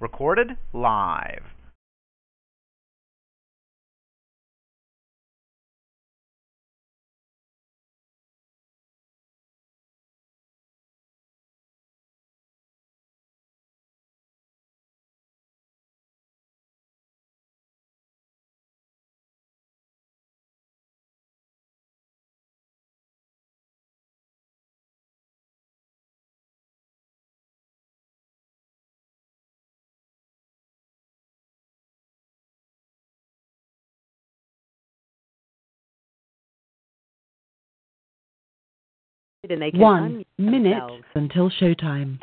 Recorded live. And they can One minute until showtime.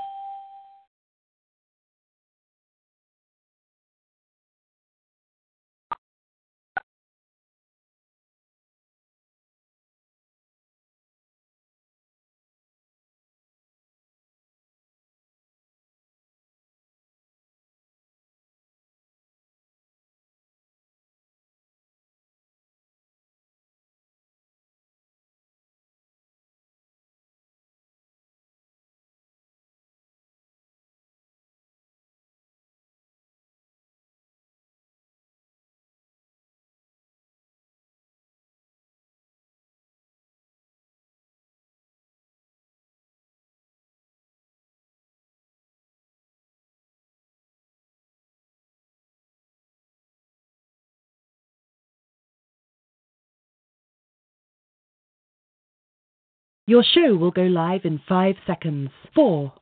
Your show will go live in five seconds. Four,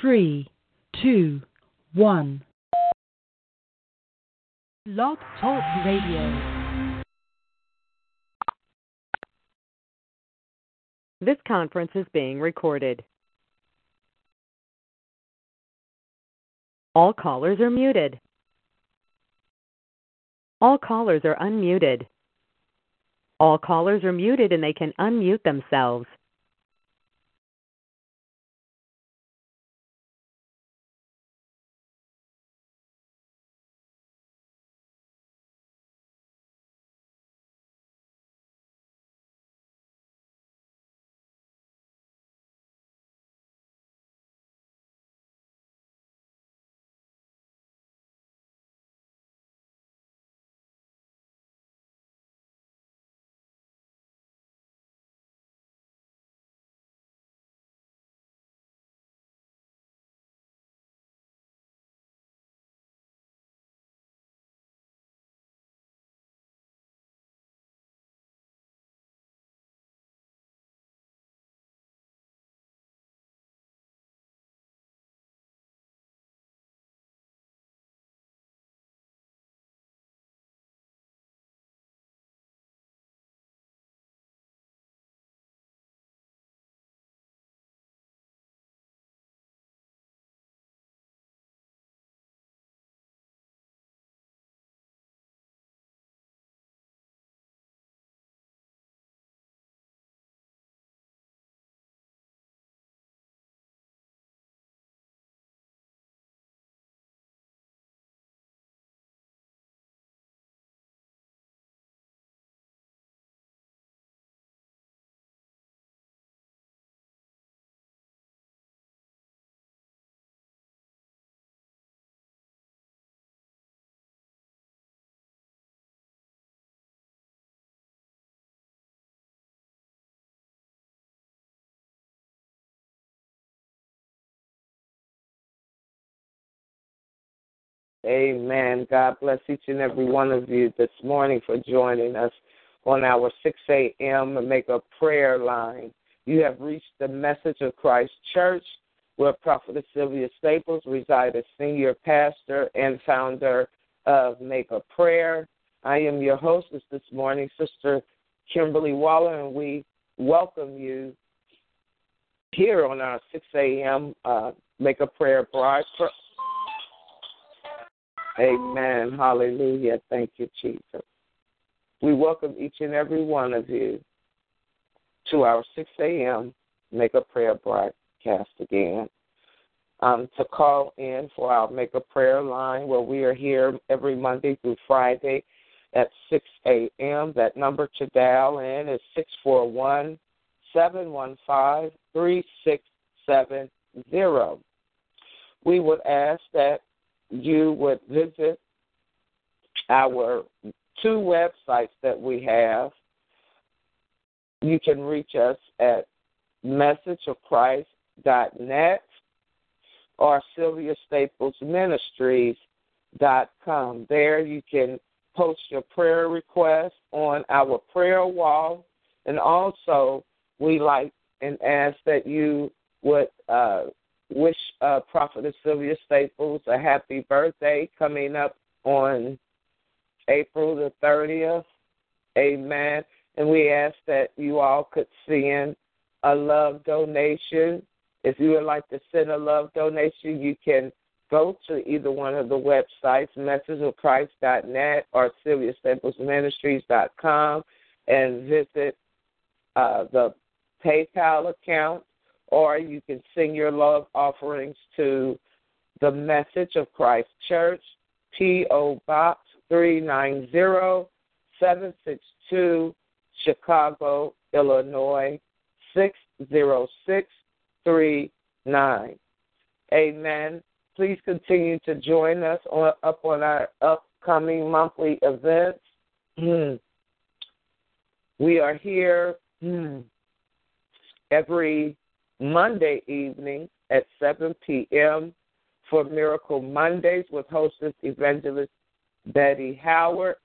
three, two, one. Blog Talk Radio. This conference is being recorded. All callers are muted. All callers are unmuted. All callers are muted and they can unmute themselves. Amen. God bless each and every one of you this morning for joining us on our 6 a.m. Mega Prayer line. You have reached the Message of Christ Church, where Prophetess Sylvia Staples resides as senior pastor and founder of Mega Prayer. I am your hostess this morning, Sister Kimberly Waller, and we welcome you here on our 6 a.m. Uh, Mega Prayer broadcast. Amen. Hallelujah. Thank you, Jesus. We welcome each and every one of you to our 6 a.m. Mega Prayer broadcast again. Um, to call in for our Mega Prayer line where we are here every Monday through Friday at 6 a.m. That number to dial in is 641 715 3670. we would ask that you would visit our two websites that we have. You can reach us at messageofchrist.net or Sylvia Staples Ministries.com. There you can post your prayer requests on our prayer wall. And also, we like and ask that you would uh, wish uh, Prophetess Sylvia Staples a happy birthday coming up on April the 30th. Amen. And we ask that you all could send a love donation. If you would like to send a love donation, you can go to either one of the websites, messageofchrist.net or SylviaStaplesMinistries.com, and visit uh, the PayPal account, or you can send your love offerings to the Message of Christ Church, P.O. Box 390762, Chicago, Illinois 60639. Amen. Please continue to join us on, up on our upcoming monthly events. Hmm. We are here hmm, every Monday evening at 7 p.m. for Miracle Mondays with hostess evangelist Betty Howard.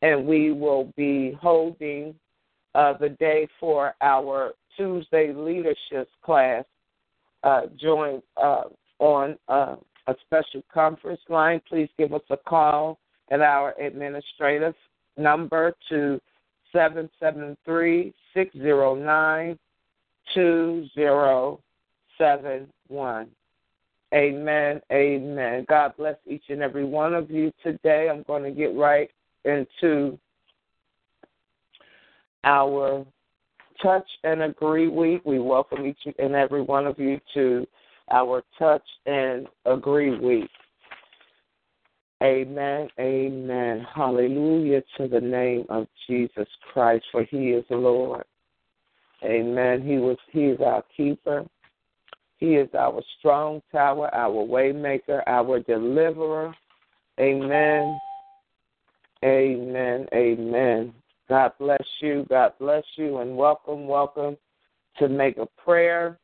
And we will be holding uh, the day for our Tuesday leadership class uh, join uh, on uh, a special conference line. Please give us a call at our administrative number to 773 609 2071. Amen. Amen. God bless each and every one of you today. I'm going to get right into our Touch and Agree Week. We welcome each and every one of you to our Touch and Agree Week. Amen. Amen. Hallelujah to the name of Jesus Christ, for he is the Lord. Amen. He was he is our keeper. He is our strong tower, our waymaker, our deliverer. Amen. Amen. Amen. God bless you. God bless you and welcome, welcome to make a prayer.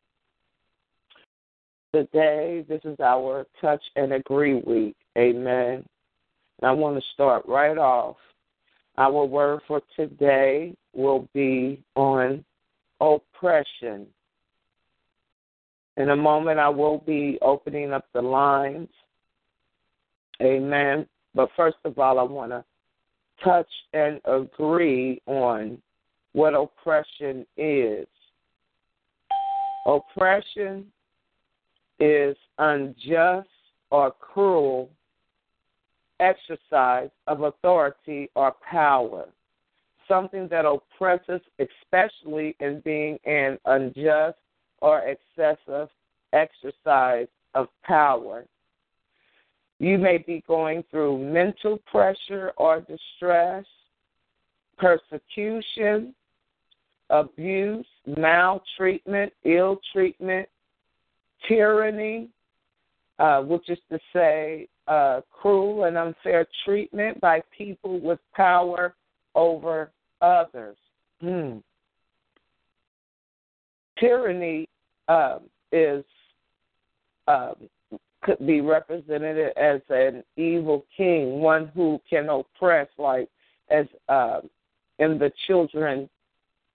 Today, this is our touch and agree week. Amen. And I want to start right off. Our word for today will be on oppression. In a moment, I will be opening up the lines. Amen. But first of all, I want to touch and agree on what oppression is. Oppression is unjust or cruel exercise of authority or power, something that oppresses, especially in being an unjust or excessive exercise of power. You may be going through mental pressure or distress, persecution, abuse, maltreatment, ill treatment, tyranny, uh, which is to say, uh, cruel and unfair treatment by people with power over others. Hmm tyranny um, is um, could be represented as an evil king, one who can oppress, like as uh, in the children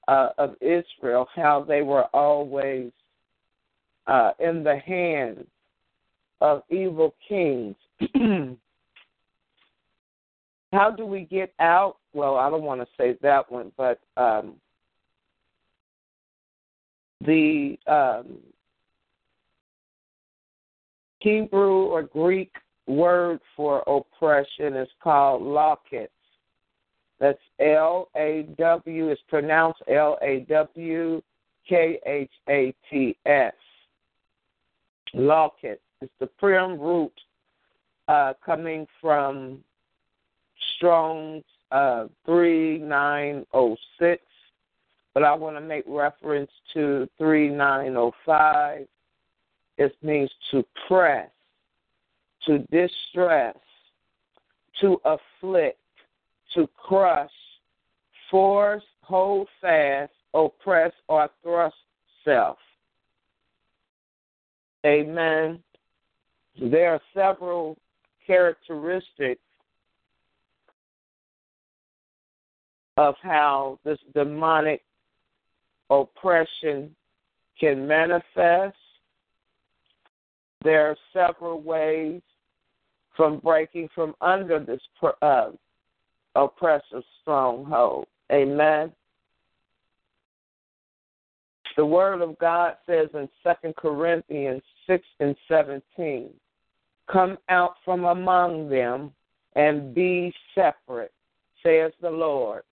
uh, of Israel, how they were always uh, in the hands of evil kings. how do we get out? Well, I don't want to say that one, but um, the um, Hebrew or Greek word for oppression is called lawkets. That's L A W, It's pronounced L A W K H A T S. Lawket. It's the prim root uh, coming from Strong's uh, 3906 but I want to make reference to 3905 It means to press, to distress, to afflict, to crush, force, hold fast, oppress, or thrust self. Amen. There are several characteristics of how this demonic oppression can manifest. There are several ways from breaking from under this uh, oppressive stronghold. Amen. The Word of God says in 2 Corinthians 6 and 17, Come out from among them and be separate, says the Lord.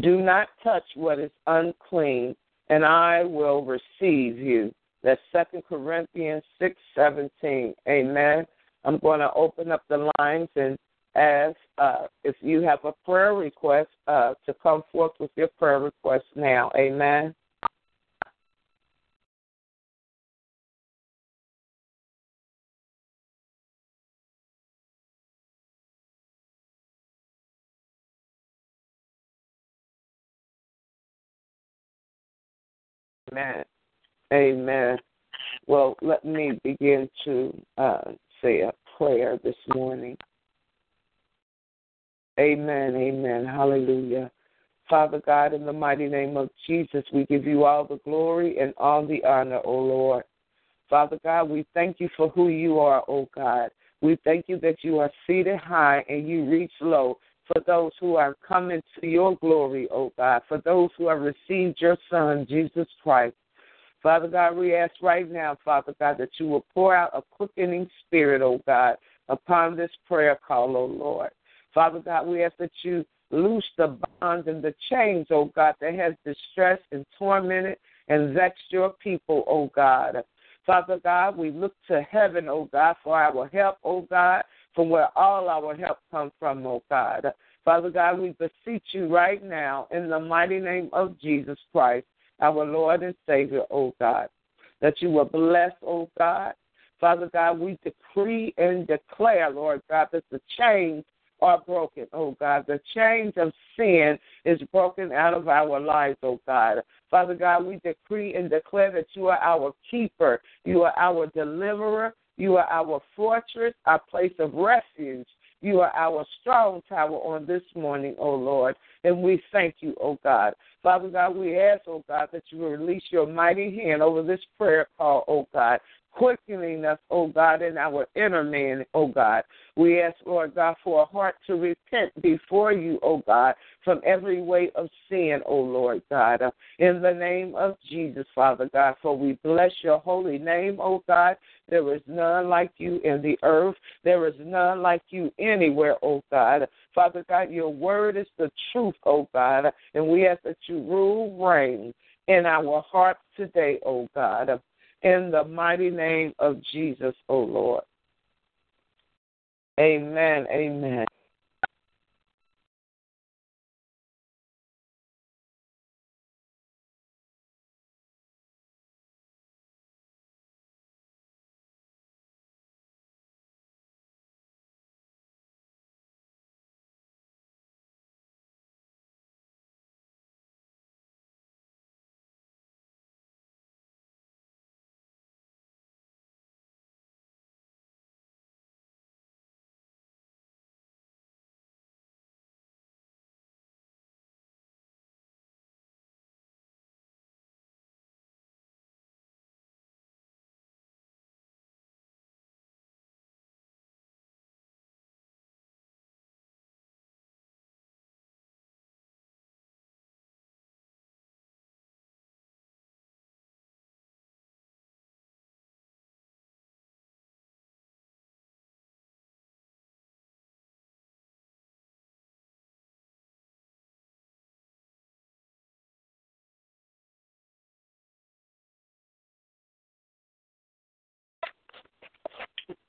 Do not touch what is unclean, and I will receive you. That's Second Corinthians six seventeen. Amen. I'm going to open up the lines and ask uh, if you have a prayer request uh, to come forth with your prayer request now. Amen. Amen. Amen. Well, let me begin to uh, say a prayer this morning. Amen. Amen. Hallelujah. Father God, in the mighty name of Jesus, we give you all the glory and all the honor, O Lord. Father God, we thank you for who you are, O God. We thank you that you are seated high and you reach low for those who are coming to your glory, O God, for those who have received your Son, Jesus Christ. Father God, we ask right now, Father God, that you will pour out a quickening spirit, O God, upon this prayer call, O Lord. Father God, we ask that you loose the bonds and the chains, O God, that has distressed and tormented and vexed your people, O God. Father God, we look to heaven, O God, for our help, O God from where all our help comes from, oh God. Father God, we beseech you right now in the mighty name of Jesus Christ, our Lord and Savior, oh God, that you will bless, oh God. Father God, we decree and declare, Lord God, that the chains are broken, oh God. The chains of sin is broken out of our lives, oh God. Father God, we decree and declare that you are our keeper, you are our deliverer, you are our fortress, our place of refuge. You are our strong tower on this morning, O Lord. And we thank you, O God. Father God, we ask, O God, that you release your mighty hand over this prayer call, O God quickening us, oh God, in our inner man, oh God. We ask, Lord God, for a heart to repent before you, oh God, from every way of sin, oh Lord God. In the name of Jesus, Father God, for we bless your holy name, oh God. There is none like you in the earth. There is none like you anywhere, oh God. Father God, your word is the truth, oh God. And we ask that you rule, reign in our hearts today, oh God in the mighty name of Jesus, O oh Lord. Amen. Amen.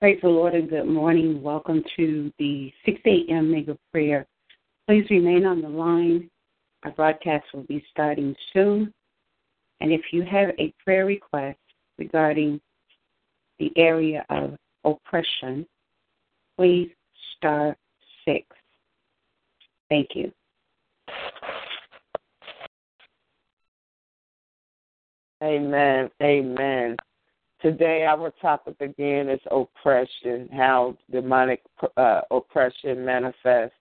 Praise the Lord and good morning. Welcome to the 6 a.m. Mega Prayer. Please remain on the line. Our broadcast will be starting soon. And if you have a prayer request regarding the area of oppression, please star 6. Thank you. Amen. Amen. Today, our topic again is oppression, how demonic uh, oppression manifests.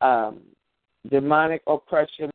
Um, demonic oppression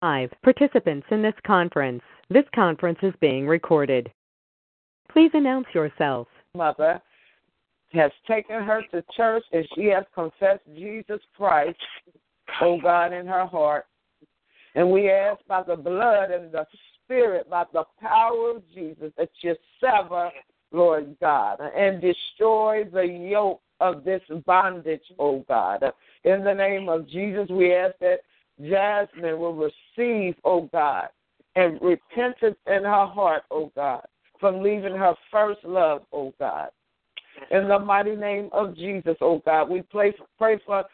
Five participants in this conference. This conference is being recorded. Please announce yourself. Mother has taken her to church and she has confessed Jesus Christ, oh God, in her heart. And we ask by the blood and the spirit, by the power of Jesus, that you sever, Lord God, and destroy the yoke of this bondage, oh God. In the name of Jesus, we ask that Jasmine will receive, oh God, and repentance in her heart, oh God, from leaving her first love, oh God. In the mighty name of Jesus, oh God, we pray, for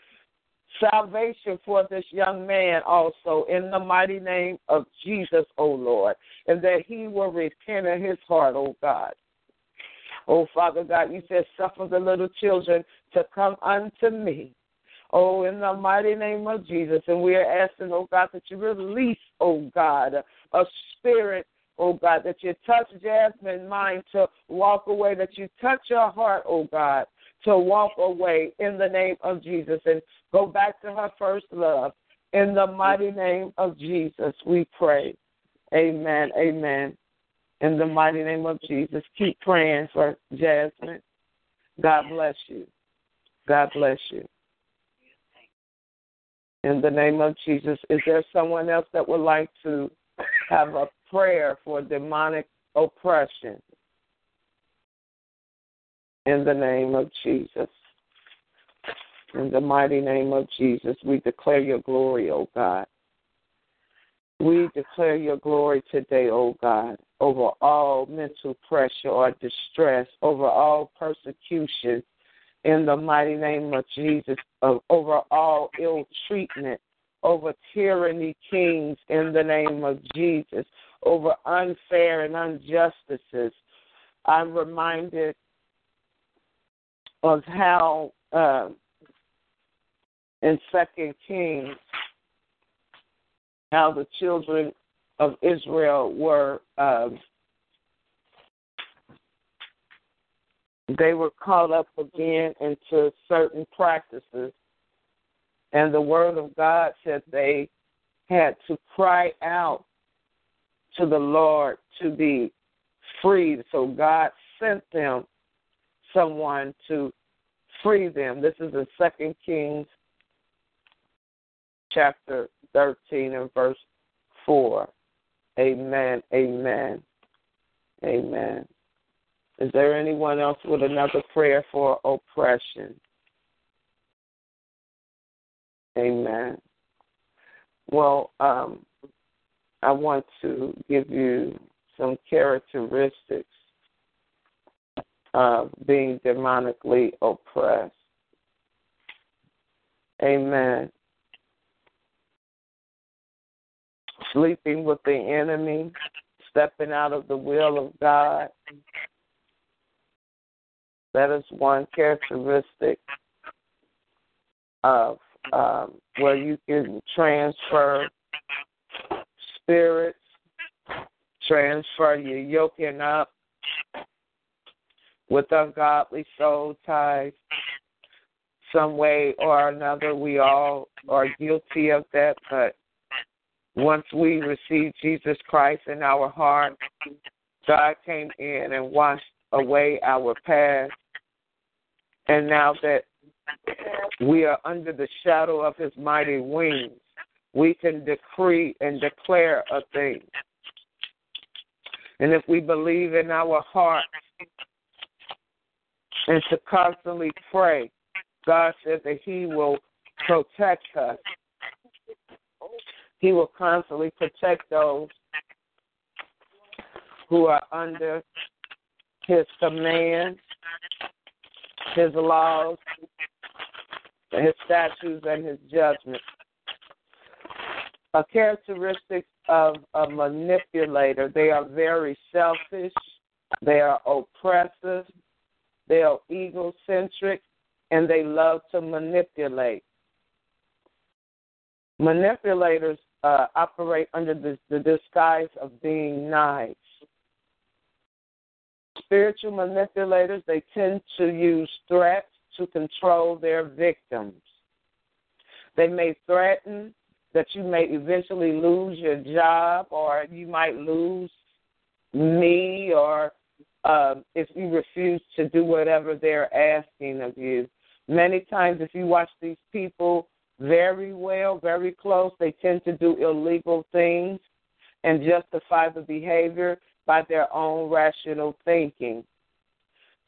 salvation for this young man also in the mighty name of Jesus, oh Lord, and that he will repent in his heart, oh God. Oh Father God, you said, suffer the little children to come unto me. Oh, in the mighty name of Jesus. And we are asking, oh God, that you release, oh God, a spirit, oh God, that you touch Jasmine's mind to walk away, that you touch her heart, oh God, to walk away in the name of Jesus and go back to her first love. In the mighty name of Jesus, we pray. Amen. Amen. In the mighty name of Jesus, keep praying for Jasmine. God bless you. God bless you in the name of Jesus. Is there someone else that would like to have a prayer for demonic oppression? In the name of Jesus. In the mighty name of Jesus, we declare your glory, O God. We declare your glory today, O God, over all mental pressure or distress, over all persecution, in the mighty name of Jesus of, over all ill treatment, over tyranny kings in the name of Jesus, over unfair and injustices. I'm reminded of how uh, in Second Kings, how the children of Israel were um, they were caught up again into certain practices. And the Word of God said they had to cry out to the Lord to be freed. So God sent them someone to free them. This is in Second Kings chapter 13 and verse 4. Amen. Amen. Amen. Is there anyone else with another prayer for oppression? Amen. Well, um, I want to give you some characteristics of being demonically oppressed. Amen. Sleeping with the enemy, stepping out of the will of God, that is one characteristic of um, where you can transfer spirits, transfer your yoking up with ungodly soul ties. Some way or another, we all are guilty of that, but once we receive Jesus Christ in our heart, God came in and washed away our past and now that we are under the shadow of his mighty wings, we can decree and declare a thing. And if we believe in our heart and to constantly pray, God said that He will protect us. He will constantly protect those who are under His command his laws, his statutes, and his judgments. A characteristic of a manipulator, they are very selfish, they are oppressive, they are egocentric, and they love to manipulate. Manipulators uh, operate under the, the disguise of being nice spiritual manipulators, they tend to use threats to control their victims. They may threaten, that you may eventually lose your job or you might lose me or uh, if you refuse to do whatever they're asking of you. Many times, if you watch these people very well, very close, they tend to do illegal things and justify the behavior by their own rational thinking.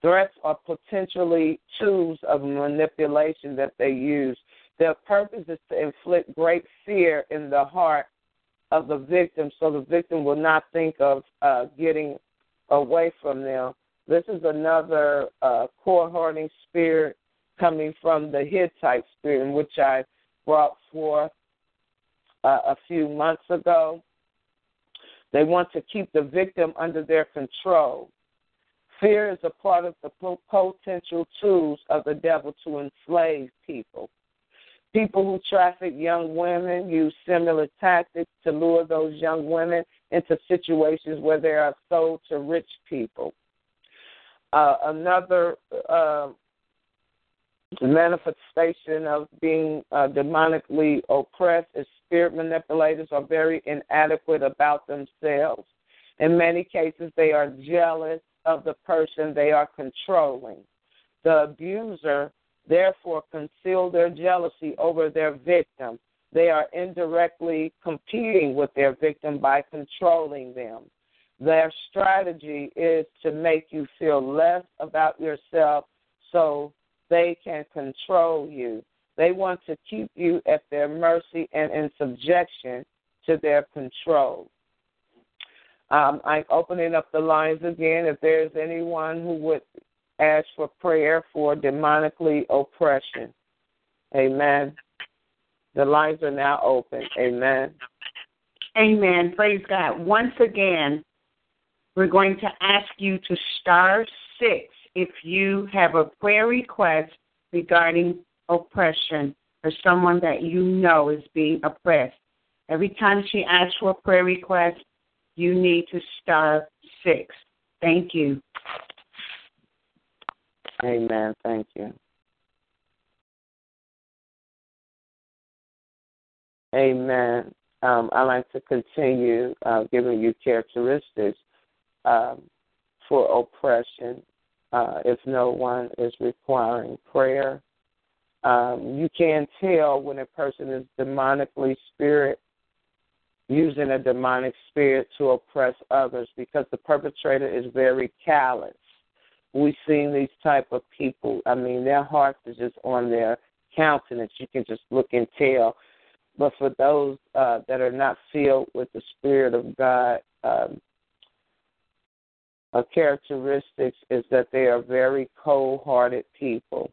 Threats are potentially tools of manipulation that they use. Their purpose is to inflict great fear in the heart of the victim so the victim will not think of uh, getting away from them. This is another uh, cohorting spirit coming from the Hittite spirit, which I brought forth uh, a few months ago. They want to keep the victim under their control. Fear is a part of the potential tools of the devil to enslave people. People who traffic young women use similar tactics to lure those young women into situations where they are sold to rich people. Uh, another uh, manifestation of being uh, demonically oppressed is spirit manipulators are very inadequate about themselves. In many cases, they are jealous of the person they are controlling. The abuser therefore conceal their jealousy over their victim. They are indirectly competing with their victim by controlling them. Their strategy is to make you feel less about yourself so they can control you. They want to keep you at their mercy and in subjection to their control. Um, I'm opening up the lines again. If there's anyone who would ask for prayer for demonically oppression, amen. The lines are now open. Amen. Amen. Praise God. Once again, we're going to ask you to star six if you have a prayer request regarding oppression or someone that you know is being oppressed. Every time she asks for a prayer request, you need to star six. Thank you. Amen. Thank you. Amen. Um, I like to continue uh, giving you characteristics um, for oppression uh, if no one is requiring prayer. Um, you can tell when a person is demonically spirit using a demonic spirit to oppress others because the perpetrator is very callous. We've seen these type of people. I mean, their hearts is just on their countenance. You can just look and tell. But for those uh, that are not filled with the Spirit of God, um, characteristics is that they are very cold hearted people.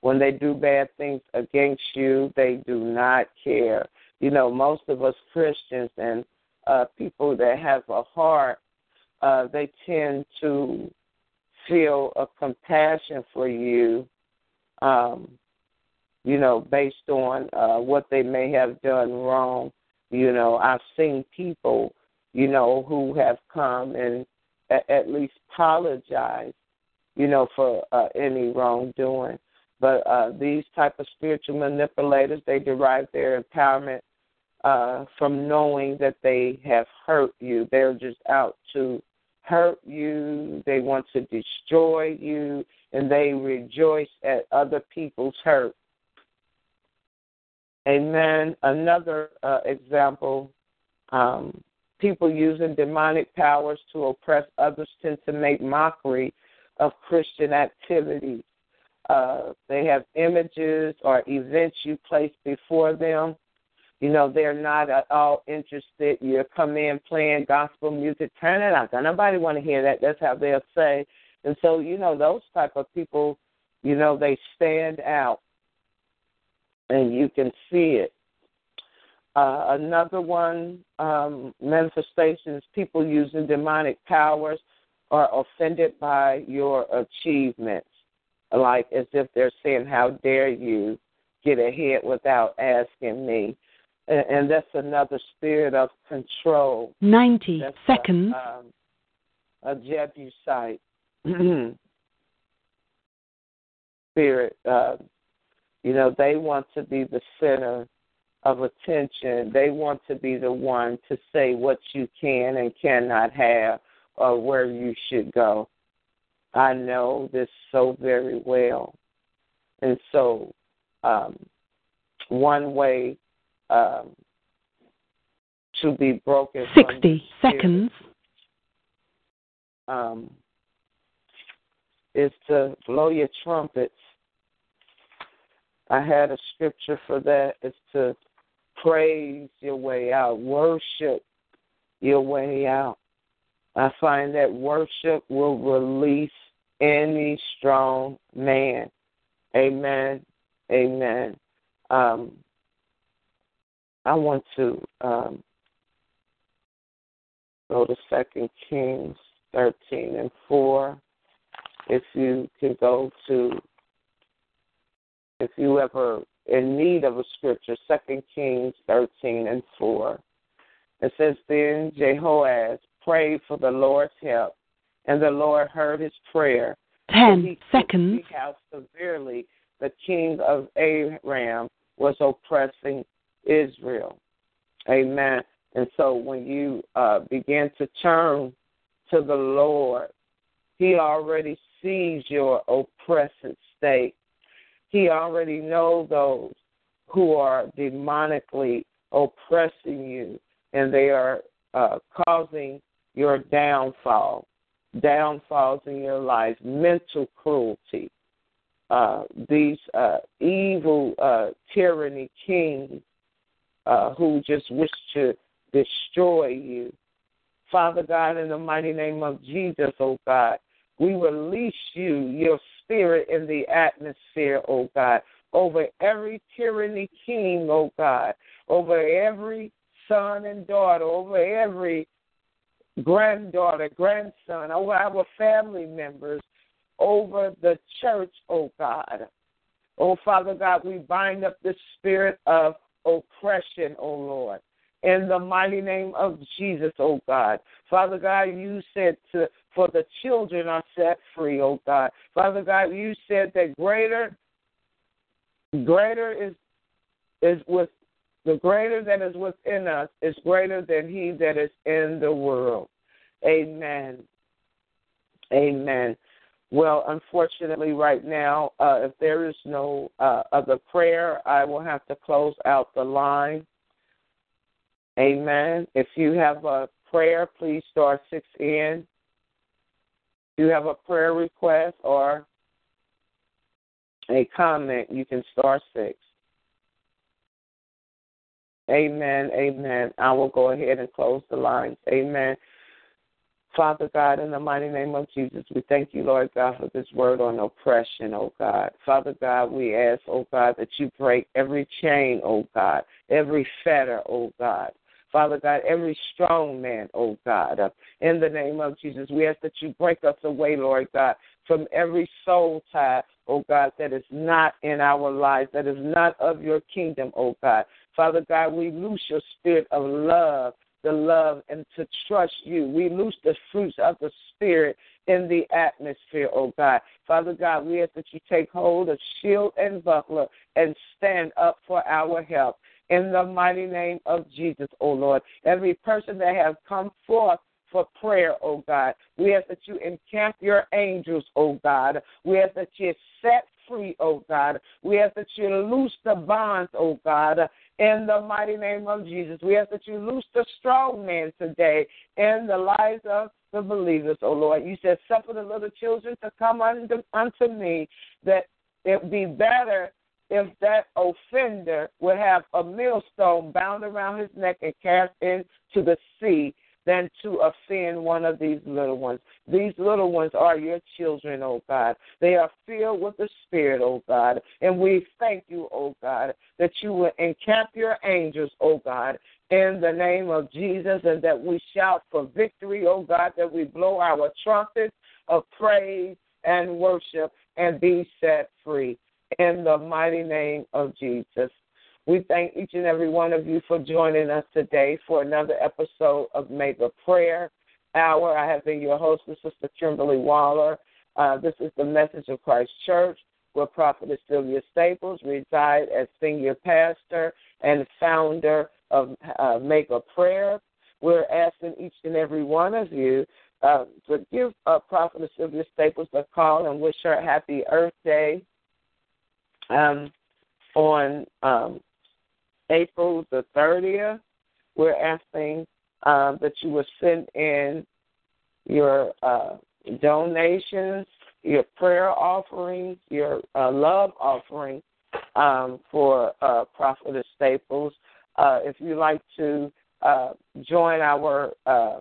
When they do bad things against you, they do not care. You know, most of us Christians and uh, people that have a heart, uh, they tend to feel a compassion for you, um, you know, based on uh, what they may have done wrong. You know, I've seen people, you know, who have come and at, least apologize, you know, for uh, any wrongdoing. But uh, these type of spiritual manipulators, they derive their empowerment uh, from knowing that they have hurt you. They're just out to hurt you. They want to destroy you, and they rejoice at other people's hurt. Amen. Another uh, example um, people using demonic powers to oppress others tend to make mockery of Christian activities. Uh, they have images or events you place before them. You know, they're not at all interested. You come in playing gospel music, turn it out. Nobody want to hear that. That's how they'll say. And so, you know, those type of people, you know, they stand out, and you can see it. Uh, another one, um, manifestations, people using demonic powers are offended by your achievements, like as if they're saying, How dare you get ahead without asking me? And, and that's another spirit of control. 90 that's seconds. A, um, a Jebusite spirit. Uh, you know, they want to be the center of attention. They want to be the one to say what you can and cannot have or where you should go. I know this so very well. And so, um, one way um, to be broken. 60 seconds. Um, is to blow your trumpets. I had a scripture for that. It's to praise your way out, worship your way out. I find that worship will release any strong man. Amen. Amen. Um, I want to um, go to Second Kings thirteen and four. If you can go to, if you ever in need of a scripture, Second Kings thirteen and four. It says, Then Jehoaz prayed for the Lord's help, and the Lord heard his prayer. Ten he seconds. See how severely the king of Aram was oppressing Israel. Amen. And so when you uh, begin to turn to the Lord, He already sees your oppressive state. He already knows those who are demonically oppressing you, and they are uh, causing your downfall, downfalls in your life, mental cruelty. Uh, these uh, evil uh, tyranny kings uh, who just wish to destroy you. Father God, in the mighty name of Jesus, oh God, we release you, your spirit in the atmosphere, oh God, over every tyranny king, oh God, over every son and daughter, over every granddaughter, grandson, over our family members, over the church, oh God. Oh Father God, we bind up the spirit of oppression, oh Lord. In the mighty name of Jesus, oh God. Father God, you said to for the children are set free, oh God. Father God, you said that greater greater is is with the greater that is within us is greater than he that is in the world. Amen. Amen. Well, unfortunately, right now, uh, if there is no uh, other prayer, I will have to close out the line. Amen. If you have a prayer, please star six in. If you have a prayer request or a comment, you can star six. Amen. Amen. I will go ahead and close the lines. Amen. Father God, in the mighty name of Jesus, we thank you, Lord God, for this word on oppression, oh God. Father God, we ask, oh God, that you break every chain, oh God, every fetter, oh God. Father God, every strong man, oh God, in the name of Jesus, we ask that you break us away, Lord God, from every soul tie, oh God, that is not in our lives, that is not of your kingdom, oh God. Father God, we loose your spirit of love the love and to trust you. We loose the fruits of the Spirit in the atmosphere, oh God. Father God, we ask that you take hold of shield and buckler and stand up for our help. In the mighty name of Jesus, oh Lord. Every person that has come forth for prayer, oh God. We ask that you encamp your angels, oh God. We ask that you set free, oh God. We ask that you loose the bonds, oh God, in the mighty name of Jesus. We ask that you loose the strong man today in the lives of the believers, oh Lord. You said, Suffer the little children to come unto, unto me, that it be better if that offender would have a millstone bound around his neck and cast into the sea than to offend one of these little ones. These little ones are your children, oh God. They are filled with the Spirit, oh God. And we thank you, oh God, that you will encamp your angels, oh God, in the name of Jesus, and that we shout for victory, oh God, that we blow our trumpets of praise and worship and be set free. In the mighty name of Jesus. We thank each and every one of you for joining us today for another episode of Mega Prayer Hour. I have been your host, Sister Kimberly Waller. Uh, this is the message of Christ Church. where Prophetess Sylvia Staples resides as senior pastor and founder of uh, Mega Prayer. We're asking each and every one of you uh, to give uh, Prophetess Sylvia Staples a call and wish her a happy Earth Day um, on um, April the 30th. We're asking uh, that you will send in your uh, donations, your prayer offerings, your uh, love offering um, for uh, Prophetess Staples. Uh, if you'd like to uh, join our uh,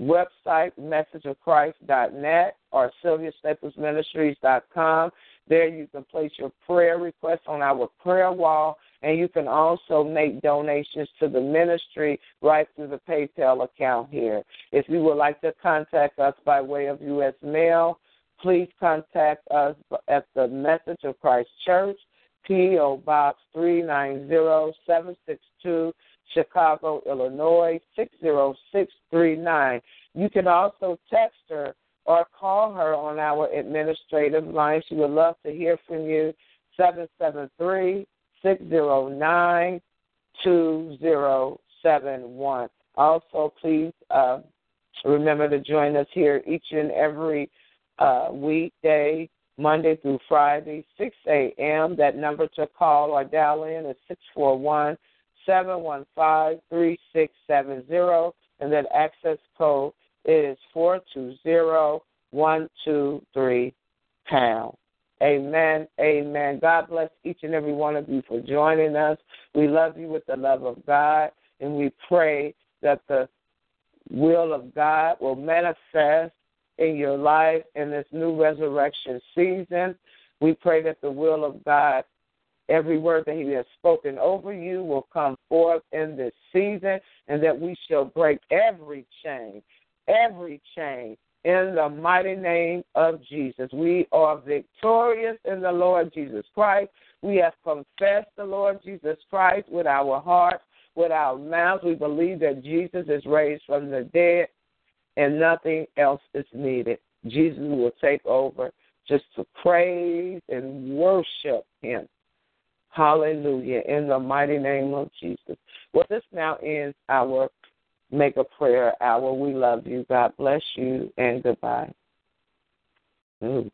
website, messageofchrist.net or sylviastaplesministries.com, there you can place your prayer request on our prayer wall, and you can also make donations to the ministry right through the PayPal account here. If you would like to contact us by way of U.S. mail, please contact us at the Message of Christ Church, P.O. Box 390762, Chicago, Illinois 60639. You can also text her or call her on our administrative line. She would love to hear from you. 773 609 2071. Also, please uh, remember to join us here each and every uh, weekday, Monday through Friday, 6 a.m. That number to call or dial in is 641 715 3670, and that access code is 420123 pound. Amen. Amen. God bless each and every one of you for joining us. We love you with the love of God, and we pray that the will of God will manifest in your life in this new resurrection season. We pray that the will of God, every word that He has spoken over you, will come forth in this season, and that we shall break every chain, every chain in the mighty name of Jesus. We are victorious in the Lord Jesus Christ. We have confessed the Lord Jesus Christ with our hearts, with our mouths. We believe that Jesus is raised from the dead and nothing else is needed. Jesus will take over just to praise and worship him. Hallelujah. In the mighty name of Jesus. Well, this now ends our Mega Prayer hour. We love you. God bless you, and goodbye. Ooh,